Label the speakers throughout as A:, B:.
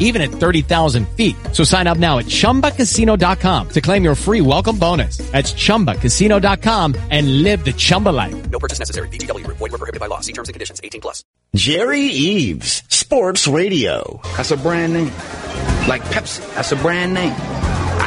A: even at 30,000 feet. So sign up now at ChumbaCasino.com to claim your free welcome bonus. That's ChumbaCasino.com and live the Chumba life.
B: No purchase necessary. VGW Group. Void were prohibited by law. See terms and conditions. 18 plus.
C: Jerry Eaves, Sports Radio.
D: That's a brand name. Like Pepsi, that's a brand name.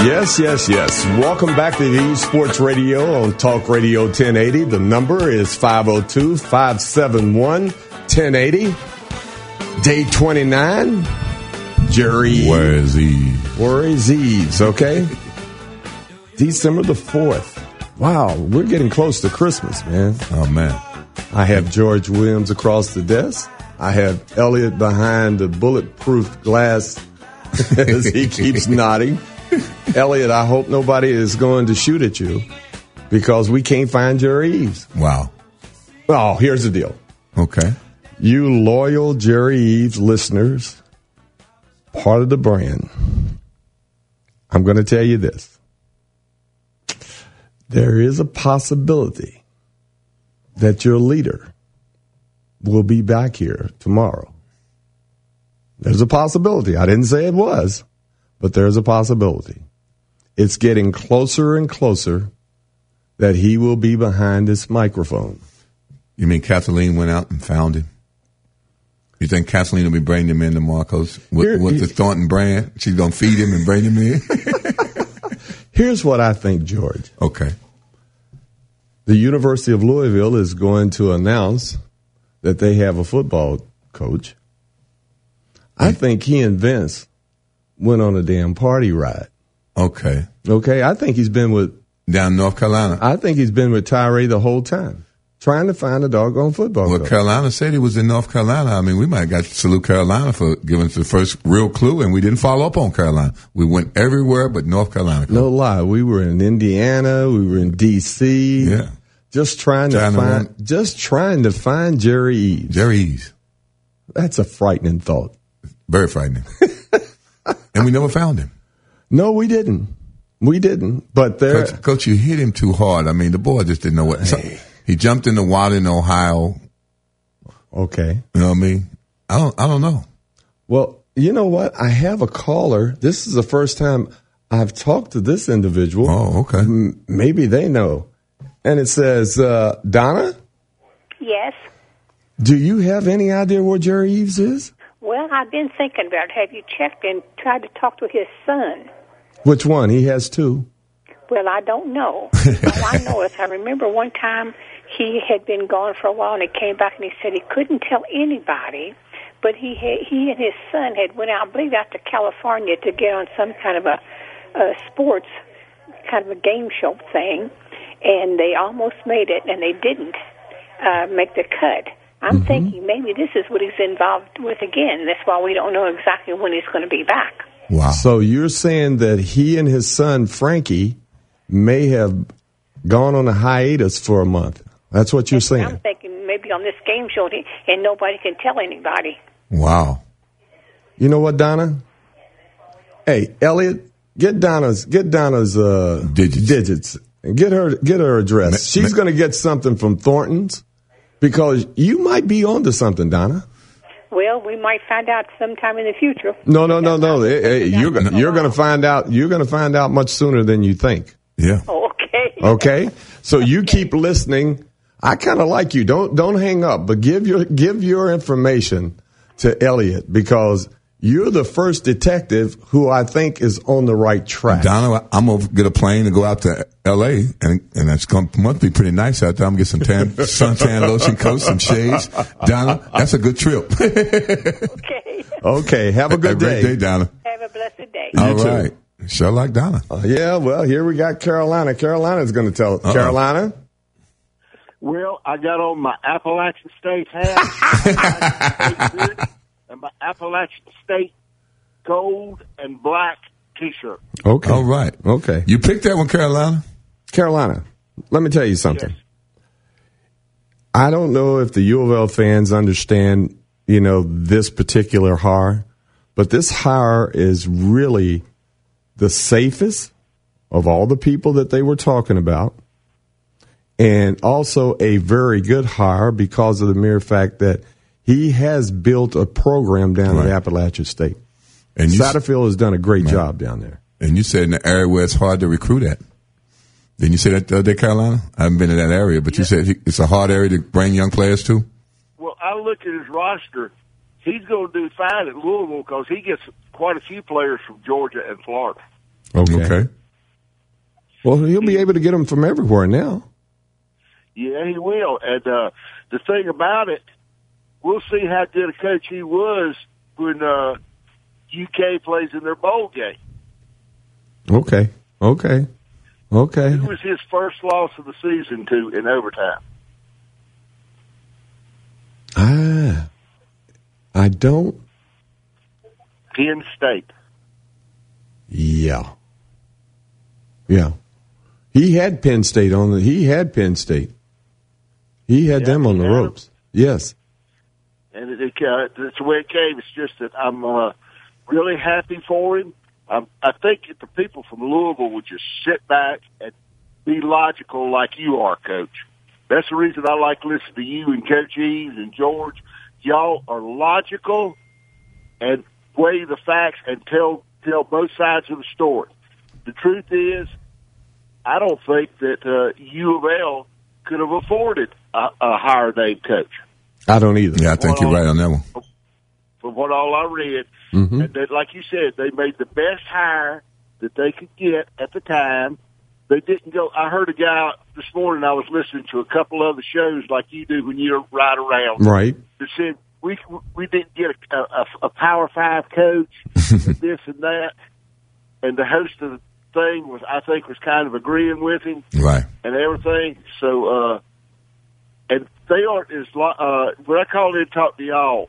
E: Yes, yes, yes. Welcome back to the Sports Radio on Talk Radio 1080. The number is 502 571 1080. Day 29. Jerry.
F: Where is he?
E: Where is Eaves, okay? December the 4th. Wow, we're getting close to Christmas, man.
F: Oh, man.
E: I have George Williams across the desk. I have Elliot behind the bulletproof glass as he keeps nodding. Elliot, I hope nobody is going to shoot at you because we can't find Jerry Eaves.
F: Wow.
E: Well, here's the deal.
F: Okay.
E: You loyal Jerry Eaves listeners, part of the brand, I'm going to tell you this. There is a possibility that your leader will be back here tomorrow. There's a possibility. I didn't say it was, but there's a possibility. It's getting closer and closer that he will be behind this microphone.
F: You mean Kathleen went out and found him? You think Kathleen will be bringing him in to Marcos with,
E: Here-
F: with the Thornton brand? She's going to feed him and bring him in?
E: Here's what I think, George.
F: okay.
E: The University of Louisville is going to announce that they have a football coach. I think he and Vince went on a damn party ride.
F: Okay.
E: Okay, I think he's been with
F: Down North Carolina.
E: I think he's been with Tyra the whole time, trying to find a doggone football
F: Well. Carolina said he was in North Carolina. I mean, we might have got to salute Carolina for giving us the first real clue, and we didn't follow up on Carolina. We went everywhere but North Carolina.
E: no lie, we were in Indiana, we were in D.C.
F: Yeah.
E: just trying,
F: Trying
E: to
F: to
E: find,
F: run-
E: just trying to find Jerry Eaves.
F: Jerry Eaves.
E: That's a frightening thought.
F: Very frightening. and we never found him.
E: No, we didn't. We didn't. But there,
F: Coach, Coach, you hit him too hard. I mean, the boy just didn't know what. so- he jumped in the water in Ohio.
E: okay.
F: You know what I mean? I don't. I don't know.
E: Well, you know what? I have a caller. This is the first time I've talked to this individual.
F: Oh, okay.
E: M- maybe they know. And it says, uh, Donna,
G: Yes.
E: do you have any idea where Jerry Eaves is?
G: Well, I've been thinking about it. Have you checked and tried to talk to his son?
E: Which one? He has two.
G: Well, I don't know. All I know is I remember one time he had been gone for a while and he came back and he said he couldn't tell anybody, but he had, he and his son had went out, I believe, out to California to get on some kind of a, a sports kind of a game show thing, and they almost made it and they didn't uh, make the cut. I'm thinking maybe this is what he's involved with again. That's why we don't know exactly when he's going to be back.
F: Wow.
E: So you're saying that he and his son, Frankie, may have gone on a hiatus for a month. That's what you're saying.
G: I'm thinking maybe on this game show, and and nobody can tell anybody.
F: Wow.
E: You know what, Donna? Hey, Elliot, get Donna's get Donna's uh,
F: Digits.
E: digits and get her get her address.
F: Ma-
E: She's
F: ma-
E: going to get something from Thornton's because you might be onto something, Donna.
G: Well, we might find out sometime in the future.
E: No, no, no, no. Hey, eh, hey, eh, you're gonna you're going to find out. You're going to find out much sooner than you think.
F: Yeah.
G: Oh, okay.
E: Okay, so you keep listening. I kind of like you. Don't don't hang up, but give your give your information to Elliot because you're the first detective who I think is on the right track.
F: Donna, I'm gonna get a plane and go out to L.A. and and that's going to must be pretty nice out there. I'm gonna get some tan, suntan lotion, coat, some shades. Donna, that's a good trip.
G: Okay.
E: Okay, have a
F: Have
E: good
F: a great
E: day.
F: day, Donna.
G: Have a blessed day.
F: All
E: too.
F: right, sure like Donna.
E: Uh, yeah, well, here we got Carolina. Carolina's going to tell
F: Uh-oh.
E: Carolina.
H: Well, I got on my Appalachian State hat and my Appalachian State gold and black T-shirt.
E: Okay.
F: All right.
E: Okay.
F: You picked that one, Carolina.
E: Carolina, let me tell you something.
H: Yes.
E: I don't know if the U of L fans understand, you know, this particular hire, but this hire is really the safest of all the people that they were talking about. And also a very good hire because of the mere fact that he has built a program down
F: Right.
E: at Appalachian State.
F: And you,
E: Satterfield has done a great job down there.
F: and you said in the area where it's hard to recruit at. Didn't you say that the other day, Carolina? I haven't been in that area, but you said he- it's a hard area to bring young players to.
H: Well, I look at his roster. He's going to do fine at Louisville because he gets quite a few players from Georgia and Florida.
F: Okay.
E: Well, he'll be able to get them from everywhere now.
H: Yeah, he will. And uh, the thing about it, we'll see how good a coach he was when uh, UK plays in their bowl game.
E: Okay. Okay. Okay.
H: Who was his first loss of the season to in overtime?
E: Ah. I don't.
H: Penn State.
E: Yeah. Yeah. He had Penn State on the. He had Penn State. He had
H: Yeah,
E: them on the ropes. Yes.
H: And it, uh, that's the way it came. It's just that I'm uh, really happy for him. Um, I think if the people from Louisville would just sit back and be logical like you are, Coach. That's the reason I like listening to you and Coach Eaves and George. Y'all are logical and weigh the facts and tell tell both sides of the story. The truth is, I don't think that uh, U of L could have afforded a, a higher name coach.
E: I don't either.
F: Yeah, I think you're right on that one.
H: from what all I read.
E: Mhm.
H: And that, like you said, they made the best hire that they could get at the time. They didn't go. I heard a guy this morning. I was listening to a couple other shows like you do when you ride around.
E: Right.
H: That said we we didn't get a, a, a Power Five coach, and this and that, and the host of the thing was I think was kind of agreeing with him
F: Right.
H: and everything. So, uh, and they aren't as uh, when I call in and talk to y'all,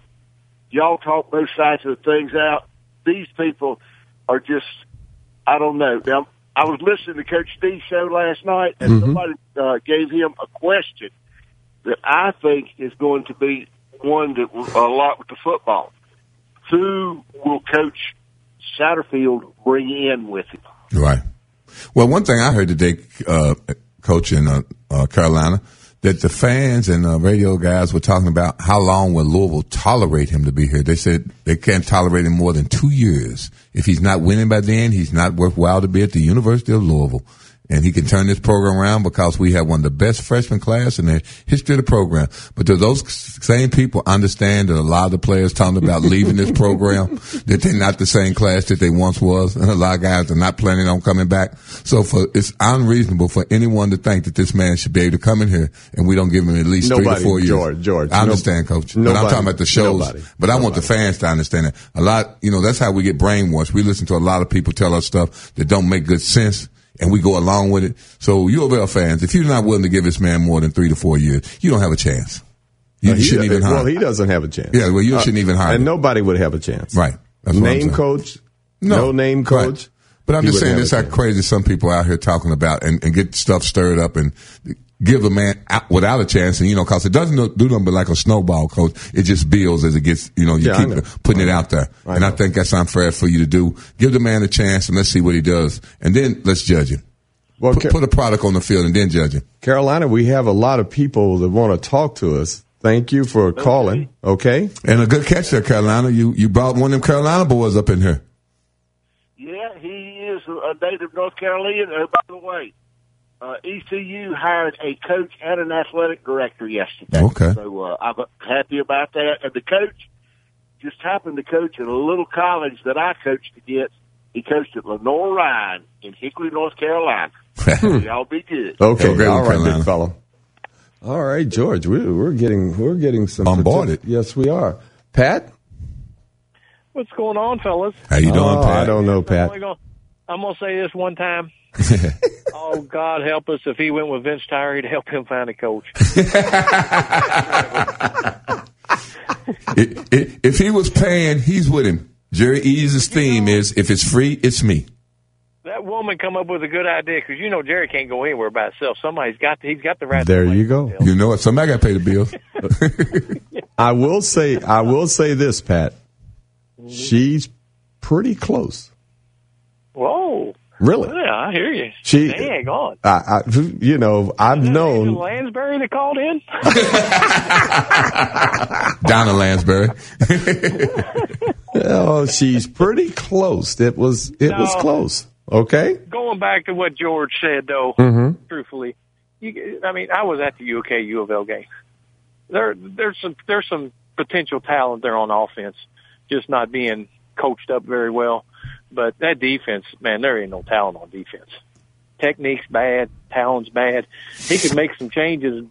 H: y'all talk both sides of the things out. These people are just, I don't know. Now, I was listening to Coach Steve's show last night, and somebody uh, gave him a question that I think is going to be one that will- a lot with the football. Who will Coach Satterfield bring in with him?
F: Right. Well, one thing I heard today, uh, coach in uh, uh, Carolina, that the fans and the radio guys were talking about how long will Louisville tolerate him to be here. They said they can't tolerate him more than two years. If he's not winning by then, he's not worthwhile to be at the University of Louisville. And he can turn this program around because we have one of the best freshman class in the history of the program. But do those same people understand that a lot of the players talking about leaving this program, that they're not the same class that they once was, and a lot of guys are not planning on coming back. So for it's unreasonable for anyone to think that this man should be able to come in here and we don't give him at least three
E: Nobody,
F: to four years.
E: George, George,
F: I
E: no-
F: understand, coach. but I'm
E: nobody,
F: talking about the shows.
E: nobody,
F: but I want the fans to understand it. A lot, you know, that's how we get brainwashed. We listen to a lot of people tell us stuff that don't make good sense. And we go along with it. So U of L fans, if you're not willing to give this man more than three to four years, you don't have a chance. You
E: Uh, he
F: shouldn't even hire.
E: Well, he doesn't have a chance.
F: Yeah, well, you shouldn't even hire
E: And
F: him.
E: nobody would have a chance.
F: Right. That's
E: name coach. No, name coach.
F: Right. But I'm
E: he
F: just saying
E: a
F: how crazy some people out here talking about and, and get stuff stirred up and give a man out without a chance. And, you know, cause it doesn't do nothing but like a snowball, coach. It just builds as it gets, you know, you
E: Yeah,
F: keep
E: know.
F: putting it out there.
E: I
F: and I think that's unfair for you to do. Give the man a chance and let's see what he does. And then let's judge him.
E: Well,
F: Put,
E: Ca-
F: put a product on the field and then judge him.
E: Carolina, we have a lot of people that want to talk to us. Thank you for calling. Okay.
F: And a good catch there, Carolina. You, you brought one of them Carolina boys up in here.
H: Yeah, he is a native North Carolinian. Oh, by the way, uh, ECU hired a coach and an athletic director yesterday.
F: Okay.
H: So uh, I'm happy about that. And the coach,
I: just happened to coach at a little college that I coached against. He coached at Lenoir-Rhyne in Hickory, North Carolina. Y'all be good.
E: Okay,
F: Go Greg,
E: all right,
F: Carolina.
E: big fellow. All right, George, we, we're getting we're getting some
F: Bombarded.
E: Yes, we are. Pat,
J: What's going on, fellas?
F: How you doing,
E: oh,
F: Pat?
E: I don't know,
J: I'm,
E: Pat.
J: only gonna, I'm gonna say this one time. oh God, help us! If he went with Vince Tyra he'd help him find a coach.
F: I- I- if he was paying, he's with him. Jerry Eaves's theme is if it's free, it's me.
J: that woman come up with a good idea because you know Jerry can't go anywhere by himself. Somebody's got to, he's got the right.
E: There
J: to
E: you go.
F: You know what? Somebody got to pay the bills.
E: I will say I will say this, Pat. Mm-hmm. She's pretty close.
J: Whoa,
E: Really?
J: yeah, I hear you.
E: She-
J: Dang on.
E: I, I you know, I've
J: Angela
E: known
J: Lansbury that called in.
F: Donna Lansbury.
E: oh, she's pretty close. It was it was close. Okay?
J: Going back to what George said, though,
E: Mm-hmm.
J: truthfully, you, I mean, I was at the UK U of L game. There, there's some, there's some potential talent there on offense, just not being coached up very well. But that defense, man, there ain't no talent on defense. Technique's bad, talent's bad. He could make some changes.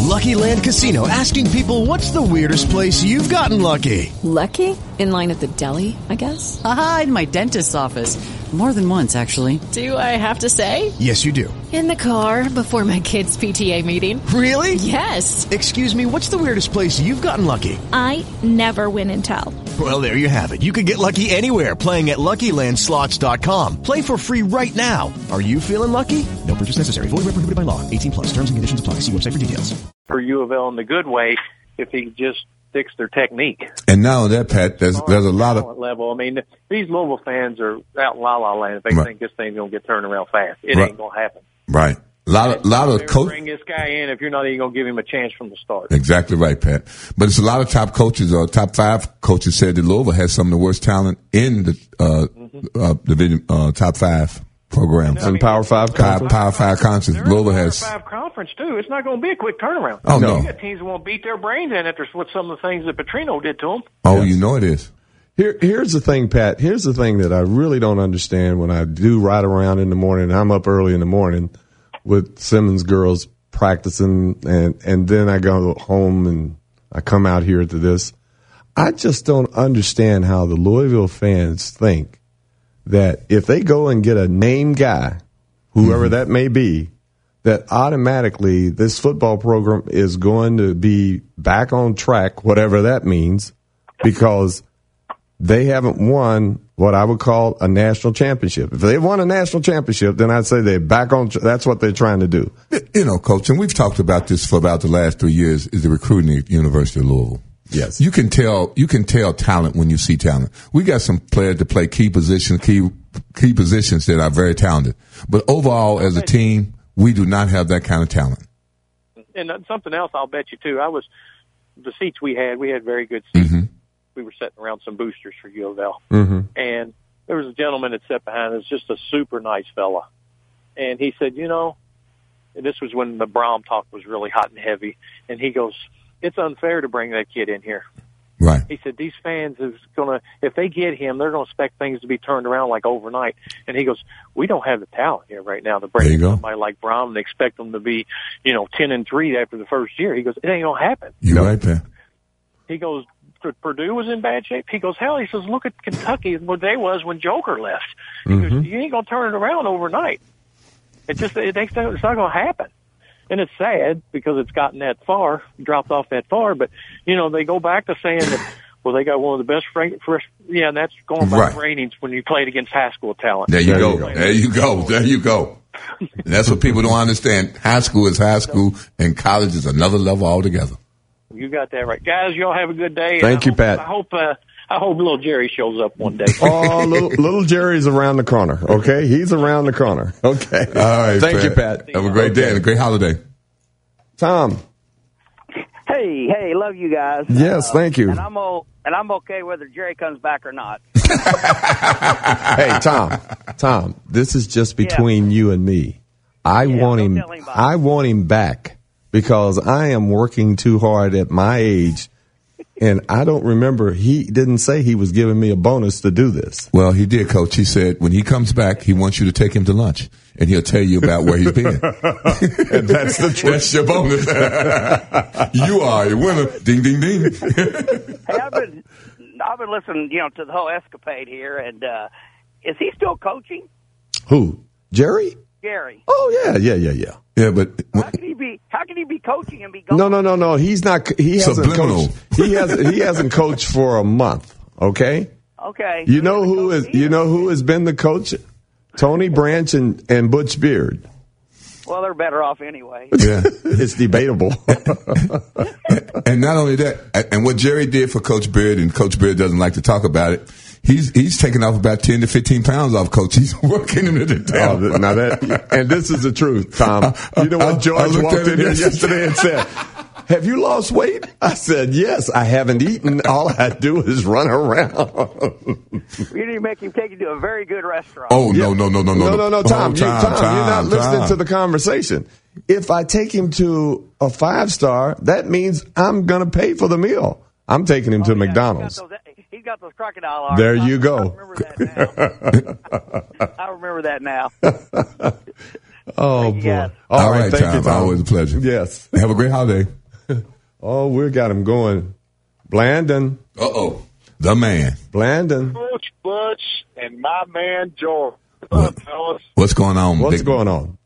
K: Lucky Land Casino asking people what's the weirdest place you've gotten lucky?
L: Lucky? In line at the deli, I guess?
M: Aha, in my dentist's office. More than once, actually.
L: Do I have to say?
K: Yes, you do.
L: In the car before my kids' PTA meeting.
K: Really?
L: Yes.
K: Excuse me, what's the weirdest place you've gotten lucky?
N: I never win and tell.
K: Well, there you have it. You can get lucky anywhere playing at LuckyLandSlots.com. Play for free right now. Are you feeling lucky? No purchase necessary. Void where prohibited by law. 18 plus. Terms and conditions apply. See website for details.
J: For U of L in the good way, if he just fix their technique.
F: And now that Pat, there's there's a lot of
J: level. I mean, these Louisville fans are out in la la land if they
F: Right.
J: think this thing's gonna get turned around fast. It
F: Right.
J: ain't gonna happen.
F: right. A lot of lot of coach.
J: bring this guy in if you're not even gonna give him a chance from the start.
F: Exactly right, Pat. But it's a lot of top coaches or top five coaches said that Louisville has some of the worst talent in the uh, uh, division uh, top five programs.
E: in Power Five
F: Power,
E: conference.
F: Power five conference.
J: They're
F: Louisville has.
J: Power five conference too. It's not gonna be a quick turnaround.
F: Oh, no.
J: You got teams that won't beat their brains in after what some of the things that Petrino did to them.
F: Oh, you know it is.
E: Here, here's the thing, Pat. Here's the thing that I really don't understand when I do ride around in the morning. I'm up early in the morning with Simmons girls practicing, and and then I go home and I come out here to this. I just don't understand how the Louisville fans think that if they go and get a name guy, whoever mm-hmm. that may be, that automatically this football program is going to be back on track, whatever that means, because they haven't won what I would call a national championship. If they won a national championship, then I'd say they're back on. tr- That's what they're trying to do.
F: You know, coach, and we've talked about this for about the last three years. Is the recruiting at University of Louisville?
E: Yes.
F: You can tell. You can tell talent when you see talent. We got some players to play key positions, key key positions that are very talented. But overall, as a team, we do not have that kind of talent.
J: And uh, something else, I'll bet you too. I was the seats we had. We had very good seats.
F: Mm-hmm.
J: We were sitting around some boosters for U of L.
E: Mm-hmm.
J: and there was a gentleman that sat behind us, just a super nice fella. And he said, you know, and this was when the Brohm talk was really hot and heavy. And he goes, it's unfair to bring that kid in here.
F: Right.
J: He said, these fans is gonna, if they get him, they're gonna expect things to be turned around like overnight. And he goes, we don't have the talent here right now to
F: There
J: bring
F: you go.
J: somebody like Brohm and expect them to be, you know, 10 and 3 after the first year. He goes, it ain't gonna happen.
F: You're right, there.
J: He goes, Purdue was in bad shape. He goes, hell, he says, look at Kentucky, what they was when Joker left. He
F: Mm-hmm.
J: goes, you ain't gonna turn it around overnight. It just, it, it's not it's not gonna happen. And it's sad because it's gotten that far, dropped off that far. But you know, they go back to saying that, well, they got one of the best fra- fresh, yeah, and that's going by
F: Right.
J: ratings when you played against high school talent.
F: There you
E: There
F: go.
E: you.
F: There you go. There you go. And that's what people don't understand. High school is high school, and college is another level altogether.
J: You got that right, guys. Y'all have a good day.
E: Thank
J: I
E: you,
J: hope-
E: Pat.
J: I hope, uh, I hope little Jerry shows up one day.
E: Oh, little, little Jerry's around the corner. Okay, he's around the corner. Okay.
F: All right.
E: Thank you, Pat.
F: Have a great day and a great holiday.
E: Tom.
O: Hey, hey, love you guys.
E: Yes, uh, thank you.
O: And I'm o- and I'm okay whether Jerry comes back or not.
E: hey, Tom. Tom, this is just between you and me. I want him. I want him back because I am working too hard at my age And I don't remember, he didn't say he was giving me a bonus to do this.
F: Well, he did, coach. He said when he comes back, he wants you to take him to lunch and he'll tell you about where he's been.
E: and that's the truth.
F: That's your bonus. you are a winner. Ding, ding, ding.
O: Hey, I've been I've been listening, you know, to the whole escapade here, and uh, is he still coaching,
E: Who? Jerry?
O: Jerry.
E: Oh, yeah, yeah, yeah, yeah.
F: Yeah, but
O: How can he be? How can he be coaching and be gone?
E: No, no, no, no. He's not, he hasn't coached. He hasn't, he hasn't coached for a month. Okay?
O: Okay.
E: You know who is, you know who has been the coach? Tony Branch and, and Butch Beard.
O: Well, they're better off anyway.
F: Yeah.
E: It's debatable.
F: and not only that, and what Jerry did for Coach Beard, and Coach Beard doesn't like to talk about it. He's he's taking off about ten to fifteen pounds off Coach. He's working him to
E: Oh,
F: death.
E: th- now that, and this is the truth, Tom. You know
F: I- I
E: what George walked in here
F: yesterday.
E: yesterday and said, have you lost weight? I said, yes, I haven't eaten. All I do is run around.
O: You need to make him take you to a very good restaurant.
F: Oh no no no no no
E: no, no, no, Tom,
F: Oh,
E: you, Tom, you're not
F: Tom,
E: listening to the conversation. If I take him to a five star, that means I'm going to pay for the meal. I'm taking him to oh, McDonald's.
O: He's got those, he's got those crocodile arms.
E: There you
O: I
E: go.
O: remember that now. I remember that now.
E: Oh
O: you,
E: boy!
O: guys.
F: All right,
E: thank
F: Tom.
E: you, Tom.
F: Always a pleasure.
E: Yes.
F: Have a great holiday.
E: Oh, we got him going. Blandon,
F: Uh oh, the man.
E: Blandon,
I: Coach Butch and my man George. What's?
F: What's going on?
E: what's
F: Big,
E: going on?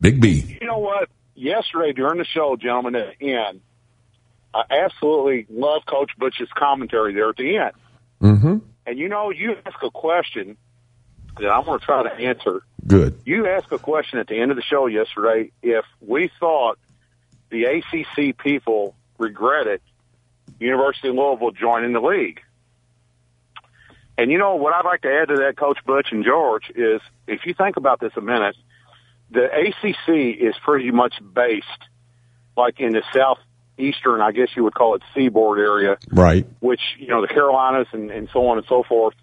F: Big B.
I: You know what? Yesterday during the show, gentlemen, at the end, I absolutely love Coach Butch's commentary there at the end.
E: Mm-hmm.
I: And you know, you ask a question that I'm going to try to answer.
E: Good.
I: You asked a question at the end of the show yesterday if we thought the ACC people regretted University of Louisville joining the league. And you know what I'd like to add to that, Coach Butch and George, is if you think about this a minute, the ACC is pretty much based like in the southeastern, I guess you would call it seaboard area,
E: Right.
I: which, you know, the Carolinas and, and so on and so forth,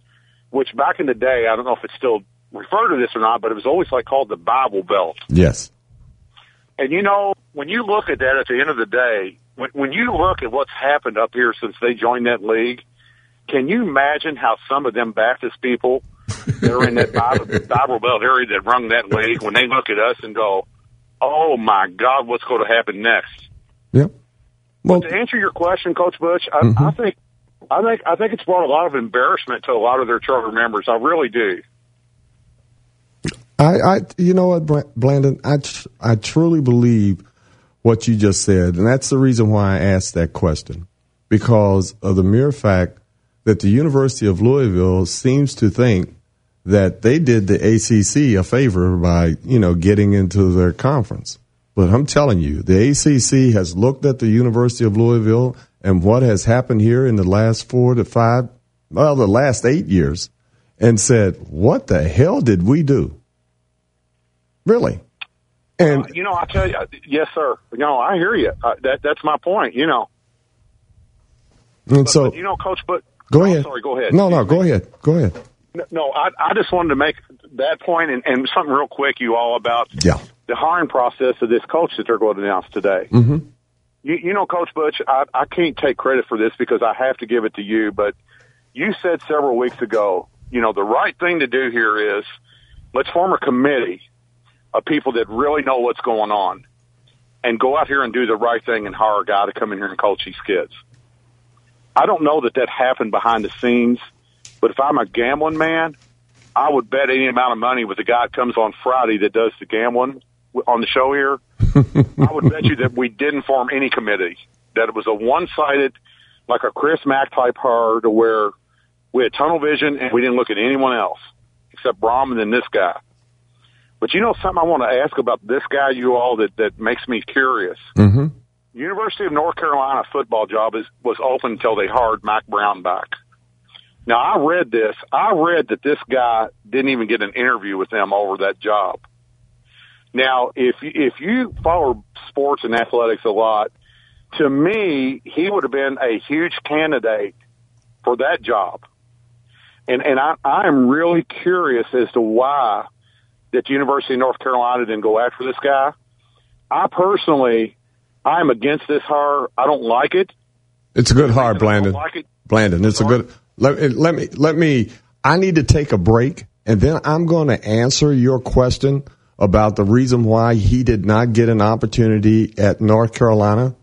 I: which back in the day, I don't know if it's still referred to this or not, but it was always like called the Bible Belt.
E: Yes.
I: And you know, when you look at that at the end of the day, when, when you look at what's happened up here since they joined that league, can you imagine how some of them Baptist people that are in that Bible, Bible Belt area that run that league, when they look at us and go, "Oh my God, what's going to happen next?"
E: Yep. Well,
I: to answer your question, Coach Butch, I,
E: Mhm.
I: I think, I think, I think it's brought a lot of embarrassment to a lot of their charter members. I really do.
E: I, I, you know what, Blandon, I, tr- I truly believe what you just said, and that's the reason why I asked that question, because of the mere fact that the University of Louisville seems to think that they did the ACC a favor by, you know, getting into their conference. But I'm telling you, the ACC has looked at the University of Louisville and what has happened here in the last four to five, well, the last eight years, and said, "What the hell did we do?" Really? And
I: Uh, you know, I tell you, yes, sir. You know, I hear you. Uh, that that's my point. You know,
E: and
I: but,
E: so,
I: but, you know, Coach. But
E: go ahead.
I: Sorry, go ahead.
E: No, no, go ahead. Go ahead.
I: No, I, I just wanted to make that point and, and something real quick, you all about
E: Yeah.
I: the hiring process of this coach that they're going to announce today.
E: Mm-hmm.
I: You, you know, Coach Butch, I, I can't take credit for this because I have to give it to you, but you said several weeks ago, you know, the right thing to do here is let's form a committee of people that really know what's going on and go out here and do the right thing and hire a guy to come in here and coach these kids. I don't know that that happened behind the scenes, but if I'm a gambling man, I would bet any amount of money with the guy that comes on Friday that does the gambling on the show here. I would bet you that we didn't form any committee. That it was a one-sided, like a Chris Mack type hire, to where we had tunnel vision and we didn't look at anyone else except Brohm and then this guy. But you know something I want to ask about this guy, you all, that that makes me curious.
E: Mm-hmm.
I: University of North Carolina football job is was open until they hired Mack Brown back. Now I read this. I read that this guy didn't even get an interview with them over that job. Now, if you- if you follow sports and athletics a lot, to me, he would have been a huge candidate for that job. And and I I am really curious as to why that the University of North Carolina didn't go after this guy. I personally, I am against this hire. I don't like it.
E: It's a good
I: don't
E: Blandon.
I: like it.
E: Blandon, it's a good. Let, eh, let me let me. I need to take a break, and then I'm going to answer your question about the reason why he did not get an opportunity at North Carolina.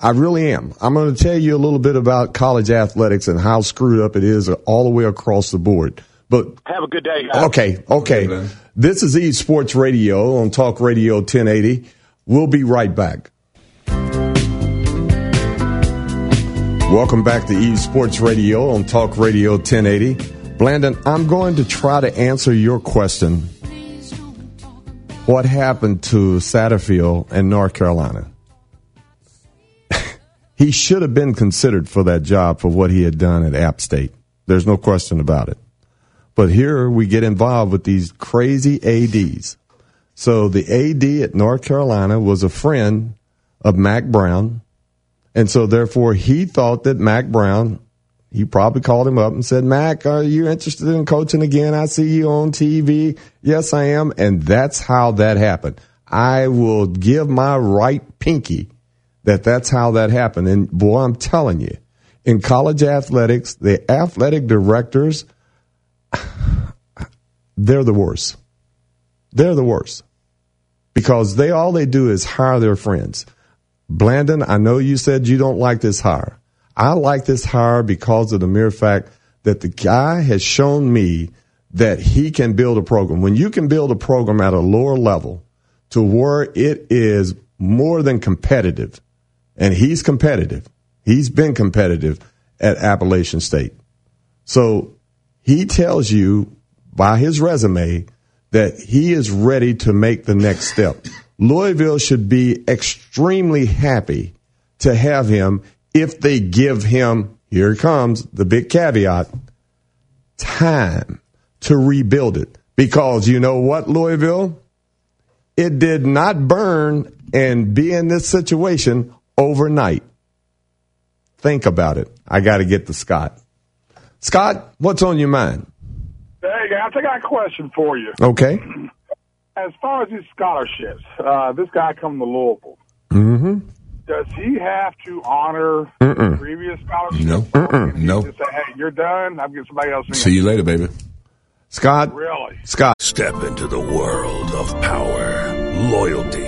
E: I really am. I'm going to tell you a little bit about college athletics and how screwed up it is all the way across the board. But
I: Have a good day, guys.
E: Okay, okay. This is E Sports Radio on Talk Radio 1080. We'll be right back. Welcome back to E Sports Radio on Talk Radio 1080. Blandon, I'm going to try to answer your question. What happened to Satterfield in North Carolina? he should have been considered for that job for what he had done at App State. There's no question about it. But here we get involved with these crazy ADs. So the AD at North Carolina was a friend of Mack Brown. And so therefore he thought that Mack Brown, he probably called him up and said, Mack, are you interested in coaching again? I see you on TV. Yes, I am. And that's how that happened. I will give my right pinky that that's how that happened. And boy, I'm telling you, in college athletics, the athletic directors, they're the worst. They're the worst because they all they do is hire their friends. Blandon, I know you said you don't like this hire. I like this hire because of the mere fact that the guy has shown me that he can build a program. When you can build a program at a lower level to where it is more than competitive, and he's competitive. He's been competitive at Appalachian State. So he tells you by his resume that he is ready to make the next step. Louisville should be extremely happy to have him if they give him, here comes the big caveat, time to rebuild it. Because you know what, Louisville? It did not burn and be in this situation overnight. Think about it. I got to get to Scott. Scott, what's on your mind?
P: Hey, guys, I got a question for you.
E: Okay.
P: As far as these scholarships, uh, this guy coming to Louisville,
E: Mm-hmm.
P: does he have to honor
F: Mm-mm.
P: previous scholarships?
F: No. Mm-mm. No.
P: Just say, hey, you're done. I'm getting somebody else in.
F: See you later, baby.
E: Scott.
P: Really?
E: Scott.
Q: Step into the world of power, loyalty,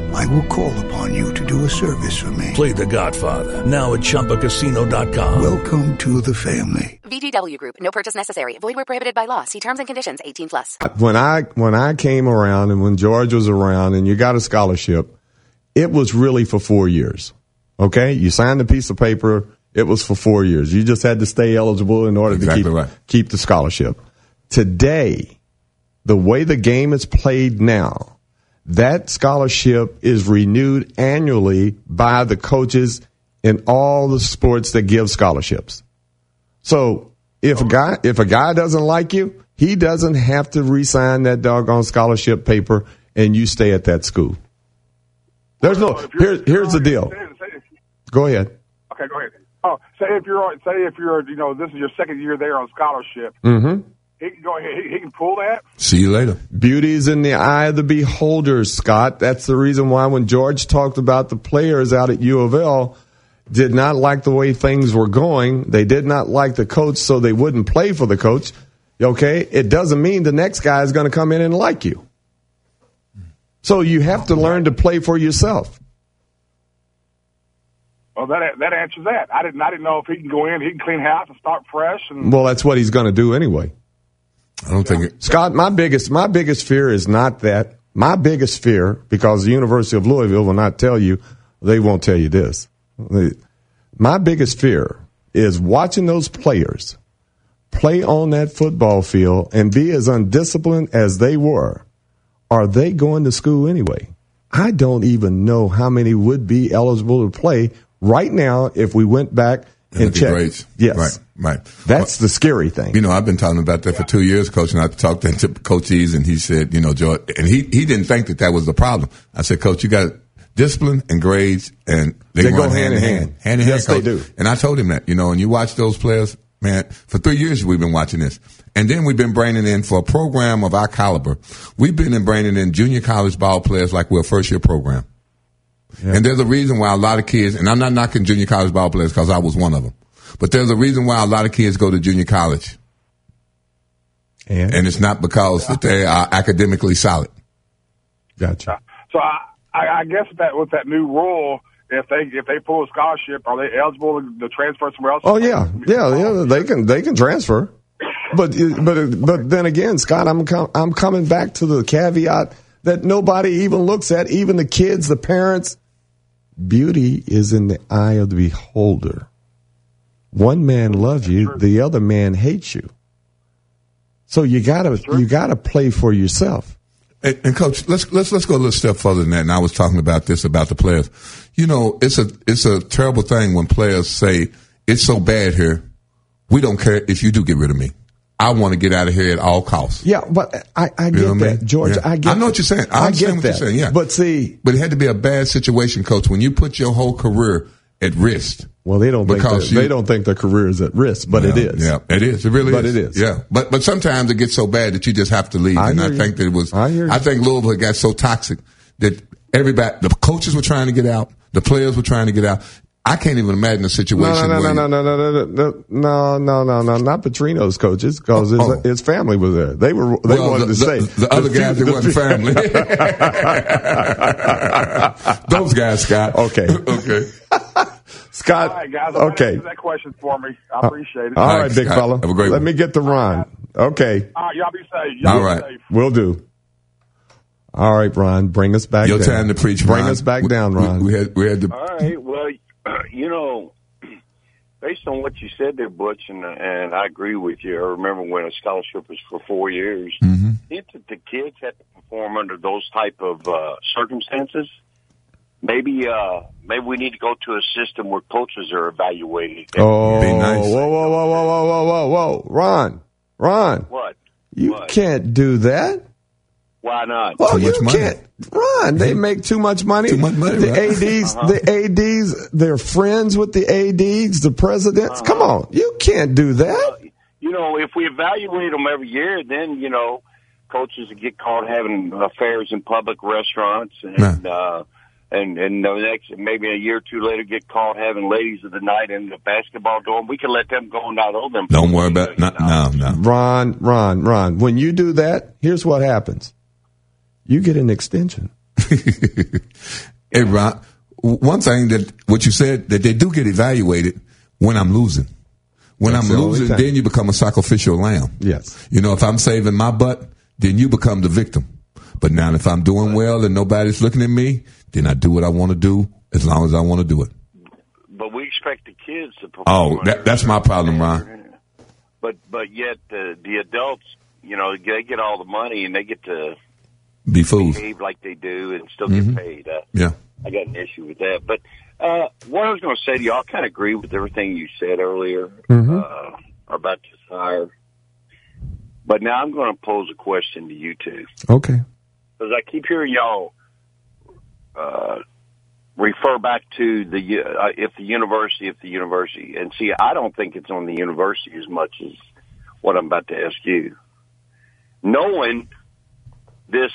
R: I will call upon you to do a service for me.
Q: Play The Godfather now at ChumbaCasino.com.
R: Welcome to the family.
S: VGW Group. No purchase necessary. Void where prohibited by law. See terms and conditions. 18 plus.
E: When I when I came around and when George was around and you got a scholarship, it was really for four years. Okay, you signed a piece of paper. It was for four years. You just had to stay eligible in order
F: Exactly
E: to keep
F: right.
E: keep the scholarship. Today, the way the game is played now, that scholarship is renewed annually by the coaches in all the sports that give scholarships. So if a guy if a guy doesn't like you, he doesn't have to re-sign that doggone scholarship paper, and you stay at that school. There's no here, here's the deal. Go ahead.
P: Okay, go ahead. Oh, say if you're say if you're you know this is your second year there on scholarship,
E: Mm-hmm.
P: He can go ahead. He, he can pull that.
F: See you later.
E: Beauty is in the eye of the beholder, Scott. That's the reason why when George talked about the players out at U of L did not like the way things were going. They did not like the coach, so they wouldn't play for the coach. Okay? It doesn't mean the next guy is going to come in and like you. So you have to learn to play for yourself.
P: Well, that that answers that. I didn't I didn't know if he can go in, he can clean house and start fresh. And
E: Well, that's what he's going to do anyway.
F: I don't think it.
E: Scott, my biggest my biggest fear is not that. My biggest fear, because the University of Louisville will not tell you, they won't tell you this. My biggest fear is watching those players play on that football field and be as undisciplined as they were. Are they going to school anyway? I don't even know how many would be eligible to play right now if we went back and, checked. Yes.
F: Right, right.
E: That's the scary thing.
F: You know, I've been talking about that for two years, coach, and I talked to Coach Eaves, and he said, you know, George, and he, he didn't think that that was the problem. I said, Coach, you got discipline and grades, and they,
E: They go
F: run
E: hand in hand.
F: hand in
E: Yes,
F: hand.
E: they do.
F: And I told him that, you know, and you watch those players, man. For three years we've been watching this, and then we've been bringing in for a program of our caliber. We've been in bringing in junior college ball players like we're a first year program. And there's a reason why a lot of kids, and I'm not knocking junior college ball players because I was one of them, but there's a reason why a lot of kids go to junior college.
E: And,
F: it's not because that they are academically solid.
E: Gotcha.
P: So I, I, I guess that with that new rule, if they if they pull a scholarship, are they eligible to transfer somewhere else?
E: Oh yeah, yeah, yeah. They can they can transfer, but but but then again, Scott, I'm com- I'm coming back to the caveat that nobody even looks at, even the kids, the parents. Beauty is in the eye of the beholder. One man loves you, the other man hates you. So you gotta you gotta play for yourself.
F: And, and coach, let's let's let's go a little step further than that. And I was talking about this about the players. You know, it's a it's a terrible thing when players say it's so bad here. We don't care if you do get rid of me. I want to get out of here at all costs.
E: Yeah, but I, I get
F: know what I
E: that,
F: mean?
E: George.
F: Yeah.
E: I get.
F: I know what you're saying. I,
E: I
F: understand
E: get
F: what
E: that.
F: you're saying. Yeah,
E: but see,
F: but it had to be a bad situation, coach, when you put your whole career at risk.
E: Well, they don't think
F: Because
E: that,
F: you-
E: they don't think their career is at risk, but it is.
F: Yeah, it is. It really
E: But
F: is.
E: it is.
F: Yeah, but but sometimes it gets so bad that you just have to leave.
E: I
F: and I
E: you.
F: think that it was.
E: I hear you.
F: I think Louisville got so toxic that everybody, the coaches were trying to get out, the players were trying to get out. I can't even imagine a situation
E: no, no, no, no, no, no, no, no, no, no, no, no, not Petrino's coaches because his,
F: Oh.
E: his family was there. They were they
F: Well,
E: wanted
F: the-
E: to
F: the-
E: say
F: the other guys that wasn't family. Those guys, Scott.
E: Okay,
F: okay.
E: Scott.
P: All right, guys.
E: Okay.
P: That question for me. I appreciate it.
E: All right, big fella.
F: Have a great
E: Let
F: one.
E: me get to Ron. Okay,
P: All right, y'all be safe. Y'all
F: All
P: safe.
E: we'll do. All right, Ron, bring us back.
F: Your
E: down.
F: time to preach.
E: Bring
F: Ron.
E: us back
F: We-
E: down,
F: we-
E: Ron.
F: We, had we had to.
T: All right. Well, you know, based on what you said there, Butch, and, and I agree with you. I remember when a scholarship was for four years.
F: Mm-hmm.
T: If the the kids had to perform under those type of uh, circumstances, maybe uh, maybe we need to go to a system where coaches are evaluated.
E: Oh,
F: Be nice.
E: whoa, whoa, whoa, whoa, whoa, whoa, whoa, whoa, Ron, Ron,
T: What?
E: you
T: What?
E: can't do that.
T: Why not?
E: Well,
F: Too
E: you
F: much money.
E: can't. Ron, they make too much money.
F: Too much money,
E: The
F: right?
E: ads,
T: Uh-huh.
E: the ads, they're friends with the ads, the presidents. Come
T: Uh-huh.
E: on, you can't do that.
T: you know, if we evaluate them every year, then you know, coaches get caught having affairs in public restaurants, and uh, and and the next maybe a year or two later get caught having ladies of the night in the basketball dorm. We can let them go and not owe them.
F: Don't worry about not, no, no.
E: Ron, Ron, Ron. When you do that, here's what happens. You get an extension.
F: Hey, Ron, one thing that what you said that they do get evaluated when I'm losing. When
E: That's
F: I'm
E: the
F: losing, then you become a sacrificial lamb.
E: Yes.
F: You know, if I'm saving my butt, then you become the victim. But now, if I'm doing well and nobody's looking at me, then I do what I want to do as long as I want to do it.
T: But we expect the kids to perform.
F: Oh, that, that's my problem, Ron.
T: But but yet the the adults, you know, they get all the money and they get to
F: Be fooled,
T: behave like they do and still get paid. Uh,
F: Yeah.
T: I got an issue with that. But uh, what I was going to say to y'all, I kind of agree with everything you said earlier uh, about this hire. But now I'm going to pose a question to you two
E: Okay.
T: because I keep hearing y'all uh, refer back to the uh, if the university, if the university, and see, I don't think it's on the university as much as what I'm about to ask you. Knowing this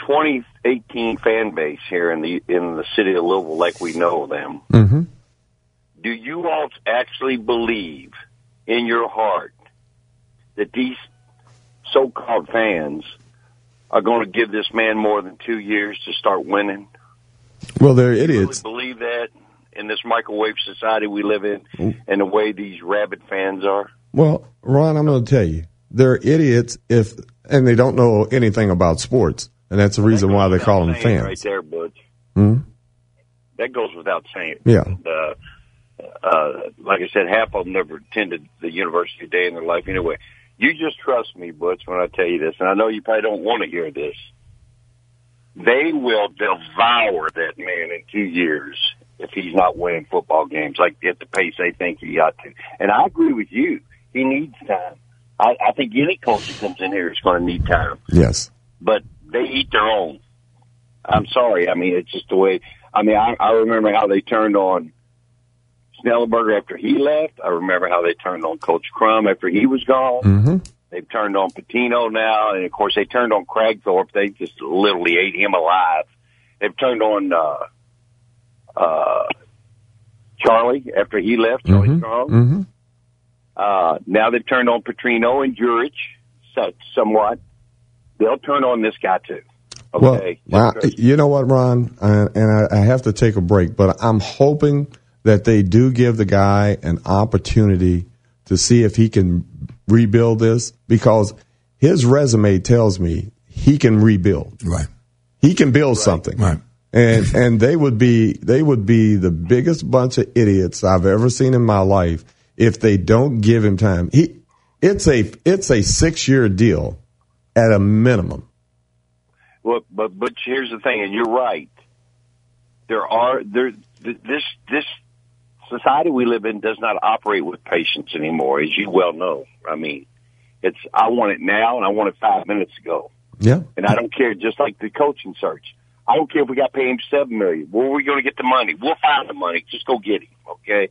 T: 2018 fan base here in the in the city of Louisville, like we know them,
E: Mm-hmm.
T: do you all actually believe in your heart that these so-called fans are going to give this man more than two years to start winning?
E: Well, they're
T: really
E: idiots.
T: believe that in this microwave society we live in and the way these rabid fans are?
E: Well, Ron, I'm going to tell you, they're idiots if, and they don't know anything about sports, and that's the reason why they call them
T: Saying Right there, Butch.
E: Hmm?
T: That goes without saying.
E: Yeah.
T: Uh, uh, like I said, half of them never attended the university day in their life anyway. You just trust me, Butch, when I tell you this, and I know you probably don't want to hear this. They will devour that man in two years if he's not winning football games like at the pace they think he ought to. And I agree with you. He needs time. I, I think any coach that comes in here is going to need time
E: Yes.
T: but they eat their own. I'm sorry. I mean, it's just the way I mean, I, I remember how they turned on Schnellenberger after he left. I remember how they turned on Coach Crum after he was gone.
E: Mm-hmm.
T: They've turned on Pitino now, and of course they turned on Kragthorpe. They just literally ate him alive. They've turned on uh, uh, Charlie after he left. Charlie
E: Mm-hmm.
T: Strong.
E: Mm-hmm.
T: Uh, now they've turned on Petrino and Jurich so- somewhat. They'll turn on this guy too. Okay.
E: Well, I, you know what, Ron, and I, I have to take a break, but I'm hoping that they do give the guy an opportunity to see if he can rebuild this because his resume tells me he can rebuild.
F: Right.
E: He can build something.
F: Right.
E: And and they would be they would be the biggest bunch of idiots I've ever seen in my life if they don't give him time. He it's a it's a six year deal at a minimum.
T: Well, but but here's the thing, and you're right. There are there th- this this society we live in does not operate with patience anymore, as you well know. I mean, it's I want it now, and I want it five minutes ago,
E: Yeah.
T: and I don't care. Just like the coaching search, I don't care if we got to pay him seven million. Where are we going to get the money? We'll find the money. Just go get him. Okay,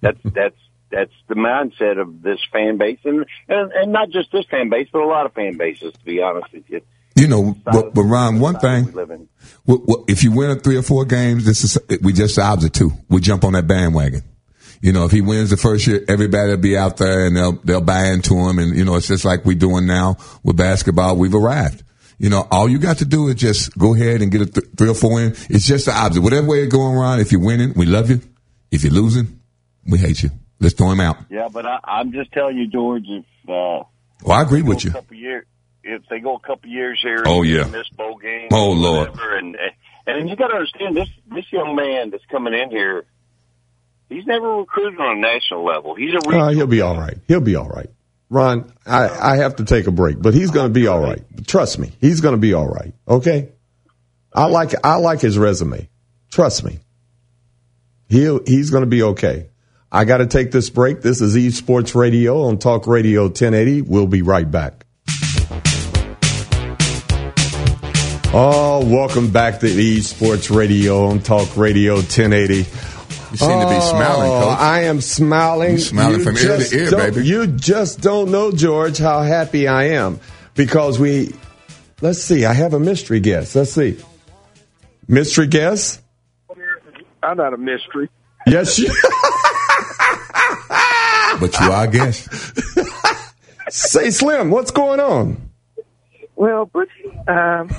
T: that's that's that's the mindset of this fan base, and and, and not just this fan base, but a lot of fan bases. To be honest with you.
F: You know, but, but Ron, one thing,
T: we live in.
F: w- w- if you win a three or four games, this is we just the opposite too. We jump on that bandwagon. You know, if he wins the first year, everybody will be out there and they'll they'll buy into him, and you know, it's just like we're doing now with basketball. We've arrived. You know, all you got to do is just go ahead and get a th- three or four in. It's just the opposite. Whatever way it's going, Ron. If you're winning, we love you. If you're losing, we hate you. Let's throw him out.
T: Yeah, but I, I'm just telling you, George. If uh,
F: Well, I agree
T: go
F: with
T: a
F: you.
T: couple years, if they go a couple years here,
F: Oh,
T: and
F: yeah.
T: miss bowl games.
F: Oh, Lord.
T: whatever, and and you got to understand this this young man that's coming in here. He's never recruited on a national level. He's a
E: Uh, he'll be all right. He'll be all right. Ron, I, I have to take a break, but he's going to be all right. Trust me, he's going to be all right. Okay. I like I like his resume. Trust me. He'll he's going to be okay. I got to take this break. This is E Sports Radio on Talk Radio 1080. We'll be right back. Oh, welcome back to E Sports Radio on Talk Radio 1080.
F: You seem to be smiling,
E: Oh,
F: Coach.
E: I am smiling.
F: You smiling from ear to ear, baby.
E: You just don't know, George, how happy I am because we. Let's see. I have a mystery guest. Let's see. Mystery guest.
P: I'm not a mystery.
E: Yes, you.
F: But you are a guest.
E: Say, Slim, what's going on?
P: Well, but um,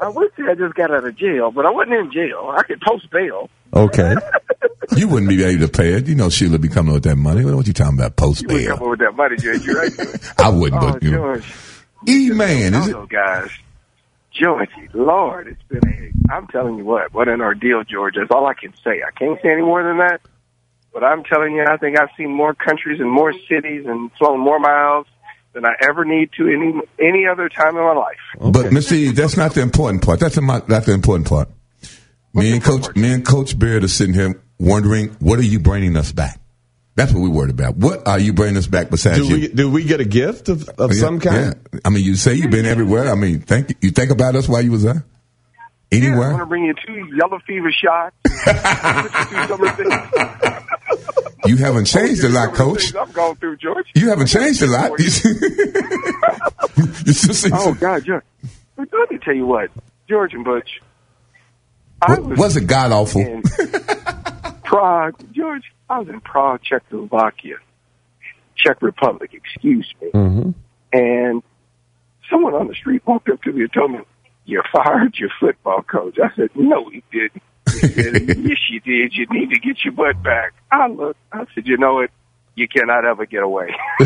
P: I would say I just got out of jail, but I wasn't in jail. I could post bail.
E: Okay.
F: You wouldn't be able to pay it. You know Sheila be coming with that money. What are you talking about? Post bail.
P: come up with that money, George. You right?
F: I wouldn't,
P: oh,
F: but you know.
P: George.
F: E man, is it?
P: Oh, guys. Georgie, Lord, it's been a. I'm telling you what, what an ordeal, George. That's all I can say. I can't say any more than that. But I'm telling you, I think I've seen more countries and more cities and flown more miles than I ever need to any any other time in my life.
F: But Mr. E, that's not the important part. That's the, that's the important part. Me and Coach, me and Coach Beard are sitting here wondering, what are you bringing us back? That's what we're worried about. What are you bringing us back besides
E: Do
F: you?
E: we do we get a gift of, of
F: Yeah,
E: some kind?
F: yeah. I mean, you say you've been everywhere. I mean, think you think about us while you was there.
P: Yeah, I'm going to bring you two yellow fever shots. Put you through some of the things-
F: You haven't changed a lot,
P: some of the
F: Coach.
P: I'm going through, George.
F: You haven't changed a lot. You still see-
P: Oh God, George. Let me tell you what, George and Butch. I
F: What- was it god awful?
P: Prague, George. I was in Prague, Czechoslovakia, Czech Republic. Excuse me.
E: Mm-hmm.
P: And someone on the street walked up to me and told me, "You fired your football coach." I said, "No, he didn't." Yes, you did. You need to get your butt back. I looked. I said, "You know what? You cannot ever get away."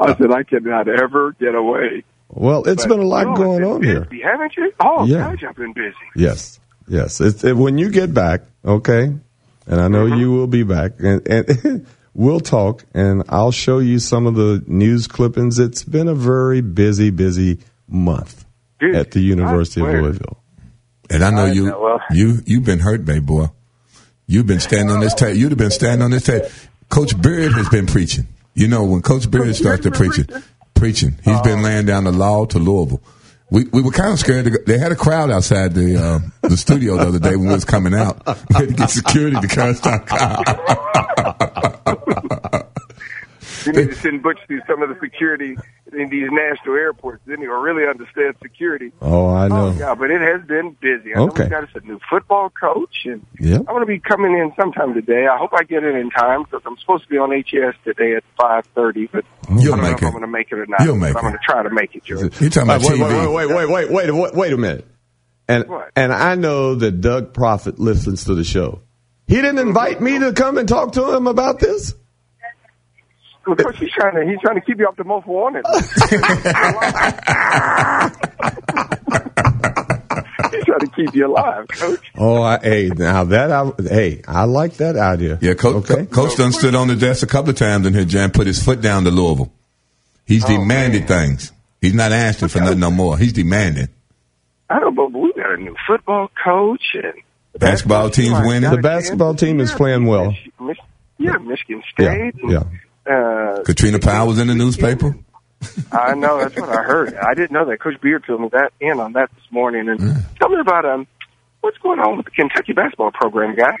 P: I said, "I cannot ever get away."
E: Well, it's
P: But,
E: been a lot going on
P: been
E: here.
P: busy, haven't you? Oh,
E: Yeah.
P: I've been busy.
E: Yes, yes. It's, it, when you get back, okay, and I know
P: Mm-hmm.
E: you will be back, and, and we'll talk, and I'll show you some of the news clippings. It's been a very busy, busy month
P: Dude,
E: at the University of. Louisville.
F: And I know
P: I
F: you,
P: know, well-
F: you, you've been hurt, baby boy. You've been standing on this tape. You'd have been standing on this tape. Coach Beard has been preaching. You know, when Coach Beard starts to preaching, preaching, he's been laying down the law to Louisville. We we were kind of scared. To go, they had a crowd outside the uh, the studio the other day when we was coming out. We had to get security to come stop Kyle.
P: You need to send Butch through some of the security in these national airports. Then he'll really understand security.
E: Oh, I oh, know.
P: Oh, yeah, but it has been busy. I know
E: Okay.
P: we got us a new football coach, and
E: Yep.
P: I'm going to be coming in sometime today. I hope I get in in time because I'm supposed to be on HES today at 5:30. But
F: You'll
P: I don't know
F: make
P: if I'm
F: it.
P: going to make it or not.
F: You'll make
P: but I'm
F: it.
P: going to try to make it, George.
F: You talking about
E: wait, wait,
F: TV?
E: wait, wait, wait, wait, wait, wait, wait a minute. And and I know that Doug Proffitt listens to the show. He didn't invite me to come and talk to him about this.
P: Of course, he's trying to he's trying to keep you off the most wanted. he's trying to keep you alive, Coach.
E: Oh, I, hey, now that I, hey, I like that idea.
F: Yeah, coach, Co- coach done stood on the desk a couple of times in here, Jan, put his foot down to Louisville. He's
P: Oh,
F: demanded things. He's not asking for nothing no more. He's demanding.
P: I don't know, but we got a new football coach and
F: Basketball team's winning.
E: The basketball team is playing well.
P: Mich- yeah, Michigan
E: Yeah,
P: State.
E: yeah.
P: Uh,
F: Katrina Powell was in the newspaper.
P: I know that's what I heard. I didn't know that. Coach Beard filled me that in on that this morning. And tell me about um, what's going on with the Kentucky basketball program, guys?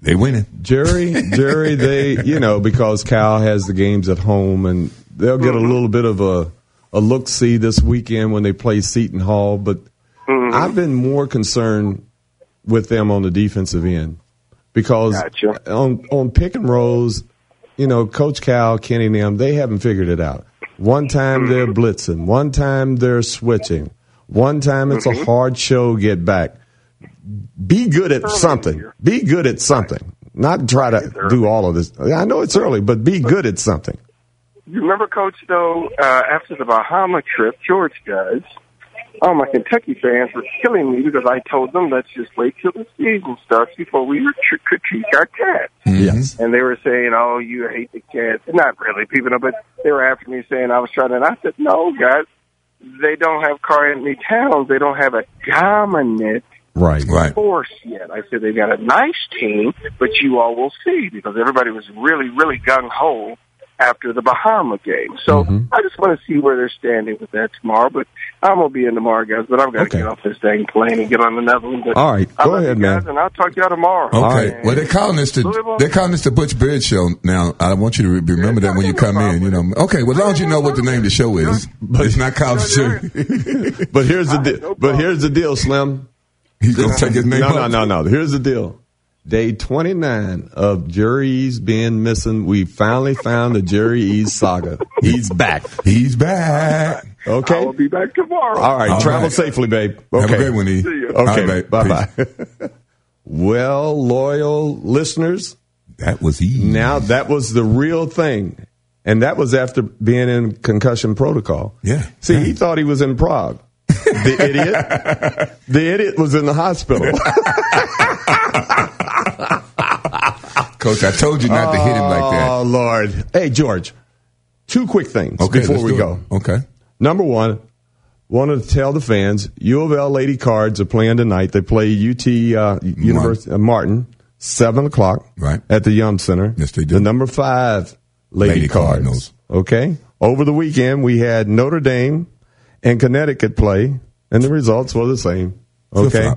F: They winning.
E: Jerry, Jerry, they, you know, because Cal has the games at home and they'll get a little bit of a, a look see this weekend when they play Seton Hall. But I've been more concerned with them on the defensive end because on, on pick and rolls, you know, Coach Cal, Kenny, and them, they haven't figured it out. One time they're blitzing, one time they're switching, one time it's a hard show get back. Be good at something. Be good at something. Not try to do all of this. I know it's early, but be good at something.
P: You remember, Coach, though, uh, after the Bahama trip, George does. Oh, my Kentucky fans were killing me because I told them let's just wait till the season starts before we retr- critique our cats.
E: Yes.
P: And they were saying, "Oh, you hate the cats." Not really, people know, but they were after me saying I was trying to. And I said, "No, guys, they don't have Karl-Anthony Towns. They don't have a dominant
E: Right.
F: Right.
P: force yet." I said they've got a nice team, but you all will see because everybody was really, really gung ho after the Bahama game. So
E: Mm-hmm.
P: I just want to see where they're standing with that tomorrow. But I'm gonna be in tomorrow, guys. But I've got to
E: Okay.
P: get off this dang plane and get on another one. But
E: All right.
P: I
E: Go
P: love
E: ahead,
P: you guys,
E: man.
P: and I'll talk to y'all tomorrow.
F: Okay. Well, they're calling this the they're calling this the Butch Beard Show now. I want you to re- remember that when you come in. You know. Okay. Well, as long as you know what the name of the show is, but it's not called the
E: But here's the deal. But here's the deal, Slim.
F: He's gonna take his name
E: No, no, no, no. Here's the deal. Day 29 of Jerry E's being missing. We finally found the Jerry E's saga. He's back.
F: He's back.
E: Okay.
P: I will be back tomorrow.
E: All right.
F: All
E: travel
F: right.
E: safely, babe.
F: Have
E: Okay.
F: a great one, E.
P: See ya.
F: All
E: Okay.
F: right, babe.
E: bye bye. well, loyal listeners,
F: That was E.
E: now that was the real thing. And that was after being in concussion protocol.
F: Yeah.
E: See, he thought he was in Prague. The idiot. The idiot was in the hospital.
F: Coach, I told you not to hit him like that.
E: Oh, Lord. Hey, George, two quick things
F: Okay.
E: before we go.
F: it. Okay.
E: Number one, wanted to tell the fans U of L Lady Cards are playing tonight. They play UT uh, University uh, Martin, seven o'clock,
F: Right.
E: at the Yum Center.
F: Yes, they do.
E: The number five Lady,
F: Lady
E: Cards.
F: Cardinals.
E: Okay. Over the weekend, we had Notre Dame and Connecticut play, and the results were the same. Okay.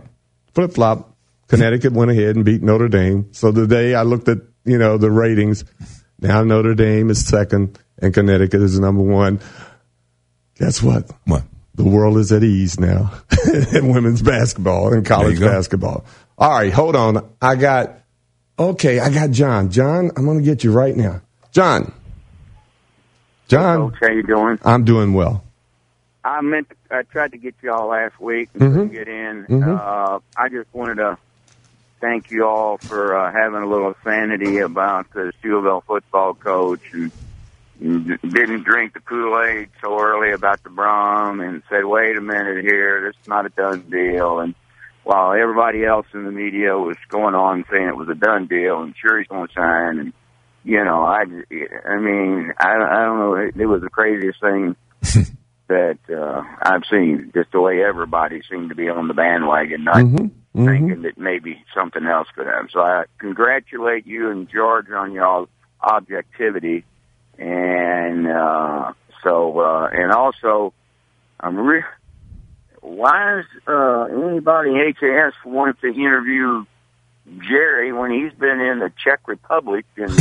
E: Flip flop. Connecticut went ahead and beat Notre Dame. So today I looked at, you know, the ratings. Now Notre Dame is second and Connecticut is number one. Guess what?
F: What?
E: The world is at ease now in women's basketball and college
F: There you go.
E: basketball. All right, hold on. I got, okay, I got John. John, I'm going to get you right now. John. John,
U: Coach, how you doing?
E: I'm doing well.
U: I meant I tried to get you all last week and
E: Mhm.
U: get in.
E: Mhm.
U: Uh, I just wanted to thank you all for uh, having a little sanity about the L football coach and, didn't drink the Kool Aid so early about the Brohm and said, "Wait a minute here, this is not a done deal." And while everybody else in the media was going on saying it was a done deal and sure he's going to sign and you know, I, I mean, I, I don't know. It, it was the craziest thing that uh, I've seen. Just the way everybody seemed to be on the bandwagon, not
E: Mm-hmm.
U: thinking that maybe something else could happen. So I congratulate you and George on y'all's objectivity, and uh, so uh, and also I'm re- why is uh, anybody in HAS wanting to interview Jerry when he's been in the Czech Republic? And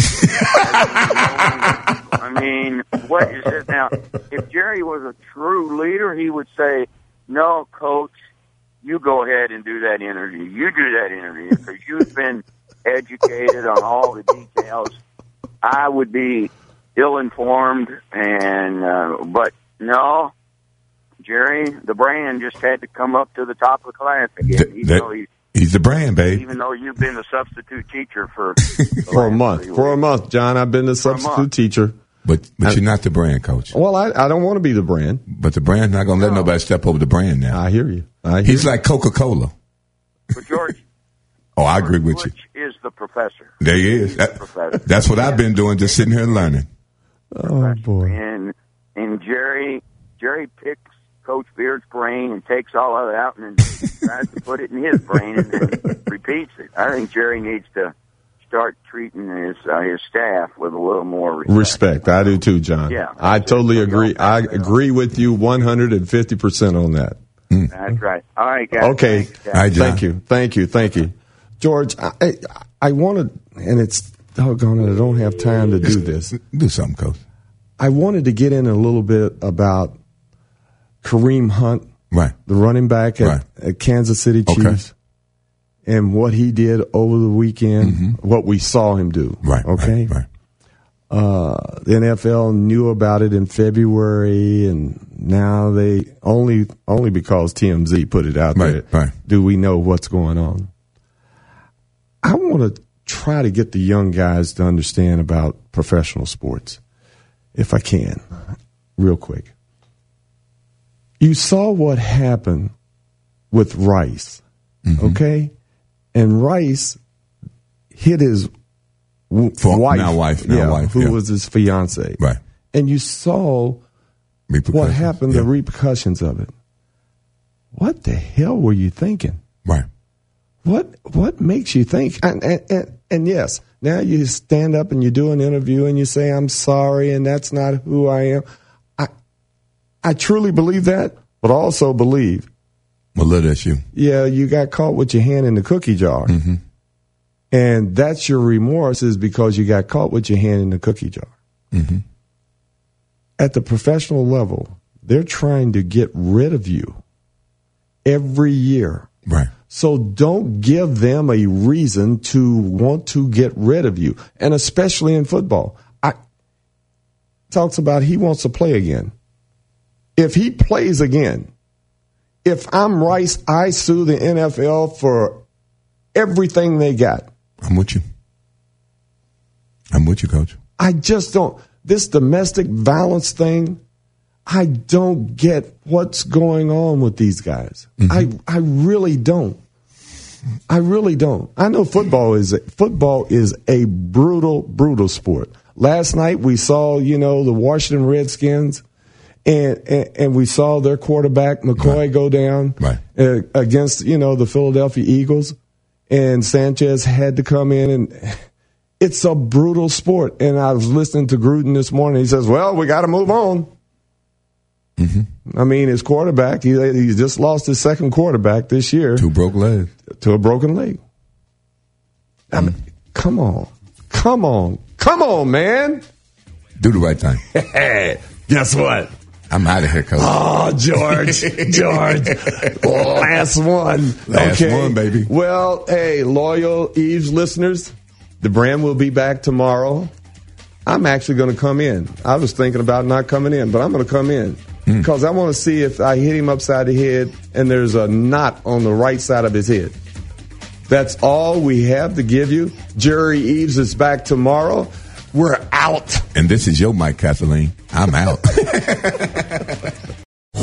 U: I mean, what is it now? If Jerry was a true leader, he would say, "No, coach, you go ahead and do that interview. You do that interview because you've been educated on all the details. I would be ill informed, and uh, but no." Jerry, the brand just had to come up to the top of the class again. Even
F: that-
U: though he,
F: He's the brand, babe.
U: even though you've been the substitute teacher for
E: For a month. For a month, John, I've been the substitute teacher.
F: But but you're not the brand, coach.
E: Well, I, I don't want to be the brand.
F: But the brand's not going to let nobody step over the brand now.
E: I hear you. I hear
F: He's
E: you.
F: like Coca Cola.
U: But George,
F: Oh, I agree with you.
U: which is the professor,
F: There he is. That-
U: professor.
F: that's what I've been doing, just sitting here and learning.
E: Oh boy.
U: and and Jerry Jerry picks Coach Beard's brain and takes all of it out and then tries to put it in his brain and then repeats it. I think Jerry needs to start treating his uh, his staff with a little more respect.
E: Respect. I do too, John.
U: Yeah.
E: I totally agree. I agree with you 150% on that.
U: That's right. All right, guys.
E: Okay.
U: Thanks, guys.
E: Thank you. Thank you. Thank you. George, I, I, I wanted, and it's doggone it, I don't have time to do this.
F: Do something, coach.
E: I wanted to get in a little bit about Kareem Hunt,
F: Right.
E: the running back at,
F: Right.
E: at Kansas City
F: Okay.
E: Chiefs, and what he did over the weekend, what we saw him do.
F: Mm-hmm. Right.
E: Okay.
F: Right. right.
E: Uh, the NFL knew about it in February, and now they only only because TMZ put it out
F: Right,
E: there
F: right.
E: do we know what's going on. I want to try to get the young guys to understand about professional sports, if I can, real quick. You saw what happened with Rice,
F: Mm-hmm.
E: okay, and Rice hit his w-
F: For-
E: wife,
F: now wife, now
E: yeah,
F: wife,
E: who
F: yeah.
E: was his fiance,
F: Right.
E: and you saw what happened, the repercussions of it. What the hell were you thinking?
F: Right.
E: What what makes you think? And, and, and, and yes, now you stand up and you do an interview and you say, "I'm sorry," and that's not who I am. I truly believe that, but also believe,
F: Well, look, that's you.
E: yeah, you got caught with your hand in the cookie jar,
F: Mm-hmm.
E: and that's your remorse is because you got caught with your hand in the cookie jar.
F: Mm-hmm.
E: At the professional level, they're trying to get rid of you every year.
F: Right.
E: So don't give them a reason to want to get rid of you. And especially in football. I talks about he wants to play again. If he plays again, if I'm Rice, I sue the NFL for everything they got.
F: I'm with you. I'm with you, coach.
E: I just don't this domestic violence thing, I don't get what's going on with these guys. Mm-hmm. I I really don't. I really don't. I know football is football is a brutal, brutal sport. Last night we saw, you know, the Washington Redskins, and and, and we saw their quarterback McCoy go down
F: Right.
E: uh, against, you know, the Philadelphia Eagles, and Sanchez had to come in and. It's a brutal sport, and I was listening to Gruden this morning. He says, "Well, we got to move on." I mean, his quarterback, he, he just lost his second quarterback this year
F: Two broke leg.
E: to a broken leg. I mean, come on. Come on. Come on, man.
F: Do the right thing.
E: Guess what?
F: I'm out of here, coach.
E: Oh, George. George. Last one.
F: Last one, baby.
E: Well, hey, loyal Eaves listeners, the brand will be back tomorrow. I'm actually going to come in. I was thinking about not coming in, but I'm going to come in
F: Hmm.
E: because I want to see if I hit him upside the head and there's a knot on the right side of his head. That's all we have to give you. Jerry Eaves is back tomorrow. We're out.
F: And this is your Mike Kathleen. I'm out.